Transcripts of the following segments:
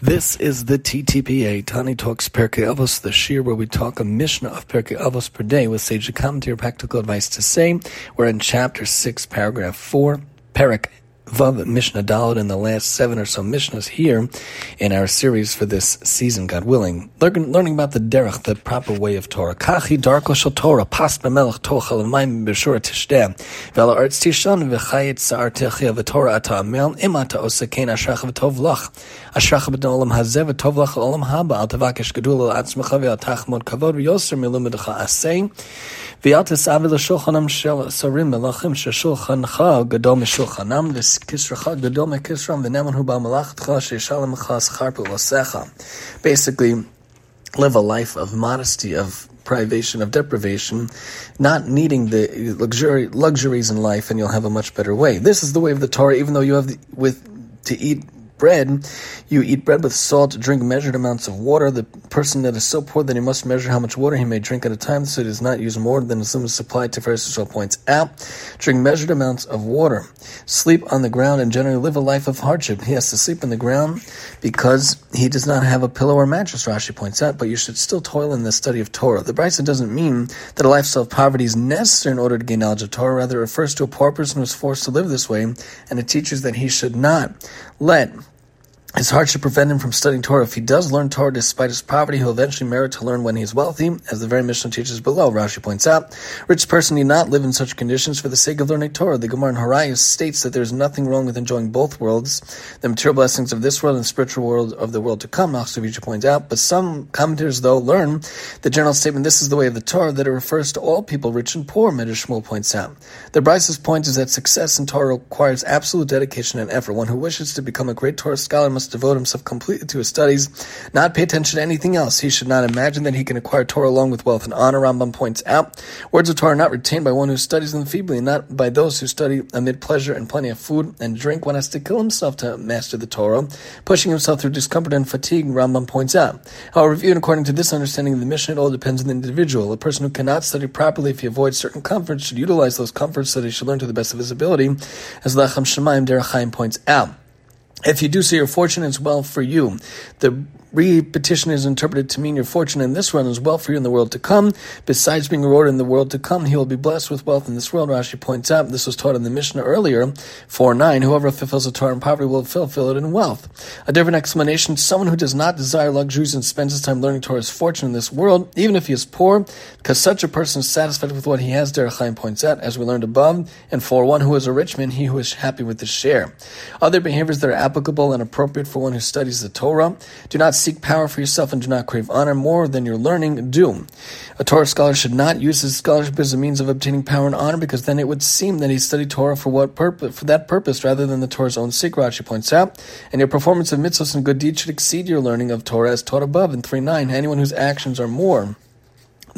This is the TTPA, Tani Talks Pirkei Avos, the shir where we talk a Mishnah of Pirkei Avos per day with sage commentary practical advice to say. We're in chapter 6, paragraph 4, Perik Vav Mishnah Dalad in the last seven or so Mishnahs here in our series for this season, God willing. Learning, about the derech, the proper way of Torah. Kachi darko shel Torah, pas b'melech tochel v'mayim b'shura tishdeh, v'ala arts tishon v'chayit sa'ar techia v'torah ata amel, im osekein ashrach v'tov lach, ashrach b'den olam hazeh v'tov lach olam haba, al tavakesh gedul al atzmecha tachmod kavod v'al tesavi l'shulchanam mishulchanam, Basically, live a life of modesty, of privation, of deprivation, not needing the luxury, luxuries in life, and you'll have a much better way. This is the way of the Torah, even though you have the, with to eat bread, you eat bread with salt, drink measured amounts of water. The person that is so poor that he must measure how much water he may drink at a time, so he does not use more than is supplied Tiferes Yisrael points out. Drink measured amounts of water. Sleep on the ground and generally live a life of hardship. He has to sleep on the ground because he does not have a pillow or mattress, Rashi points out, but you should still toil in the study of Torah. The Brisa doesn't mean that a lifestyle of poverty is necessary in order to gain knowledge of Torah, rather it refers to a poor person who is forced to live this way, and it teaches that he should not let his hardship prevent him from studying Torah. If he does learn Torah despite his poverty, he'll eventually merit to learn when he is wealthy, as the very Mishnah teaches below. Rashi points out, rich person need not live in such conditions for the sake of learning Torah. The Gemara in Horayos states that there is nothing wrong with enjoying both worlds, the material blessings of this world and the spiritual world of the world to come. Nachsavitcha points out, but some commentators though learn the general statement, "This is the way of the Torah," that it refers to all people, rich and poor. Medrash Shmuel points out. The Brisa's point is that success in Torah requires absolute dedication and effort. One who wishes to become a great Torah scholar must devote himself completely to his studies, not pay attention to anything else. He should not imagine that he can acquire Torah along with wealth and honor. Rambam points out, words of Torah are not retained by one who studies them feebly, and not by those who study amid pleasure and plenty of food and drink. One has to kill himself to master the Torah, pushing himself through discomfort and fatigue, Rambam points out. However, viewed according to this understanding of the Mishnah, it all depends on the individual. A person who cannot study properly if he avoids certain comforts should utilize those comforts so that he should learn to the best of his ability, as Lechem Shamayim Derech points out. If you do so, your fortune is well for you. The repetition is interpreted to mean your fortune in this world is well for you in the world to come. Besides being rewarded in the world to come, he will be blessed with wealth in this world. Rashi points out, this was taught in the Mishnah earlier, 4 9, whoever fulfills the Torah in poverty will fulfill it in wealth. A different explanation, someone who does not desire luxuries and spends his time learning Torah's fortune in this world, even if he is poor, because such a person is satisfied with what he has, Derech points out, as we learned above, and for one who is a rich man, he who is happy with his share. Other behaviors that are applicable and appropriate for one who studies the Torah, do not seek power for yourself and do not crave honor more than your learning do. A Torah scholar should not use his scholarship as a means of obtaining power and honor because then it would seem that he studied Torah for what purpose, for that purpose rather than the Torah's own sake, Rashi points out. And your performance of mitzvahs and good deeds should exceed your learning of Torah as taught above in 3.9. Anyone whose actions are more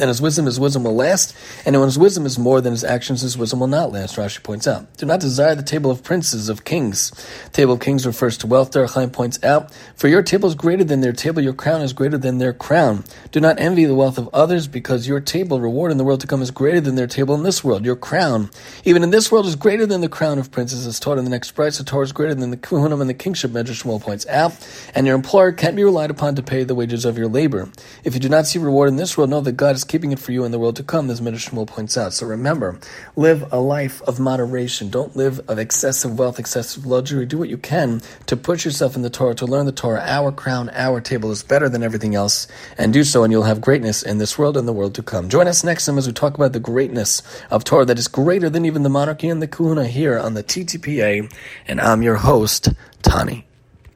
then his wisdom, his wisdom will last, and when his wisdom is more than his actions, his wisdom will not last, Rashi points out. Do not desire the table of princes, of kings. Table of kings refers to wealth, Derech Chaim points out. For your table is greater than their table, your crown is greater than their crown. Do not envy the wealth of others, because your table, reward in the world to come, is greater than their table in this world. Your crown, even in this world, is greater than the crown of princes, as taught in the next price. The Torah is greater than the kuhunim and the kingship, Medrash Shmuel points out. And your employer can't be relied upon to pay the wages of your labor. If you do not see reward in this world, know that God is keeping it for you in the world to come, as Midrash Shmuel points out. So remember, live a life of moderation. Don't live of excessive wealth, excessive luxury. Do what you can to push yourself in the Torah, to learn the Torah. Our crown, our table is better than everything else, and do so, and you'll have greatness in this world and the world to come. Join us next time as we talk about the greatness of Torah that is greater than even the monarchy and the kahuna here on the TTPA, and I'm your host, Tani.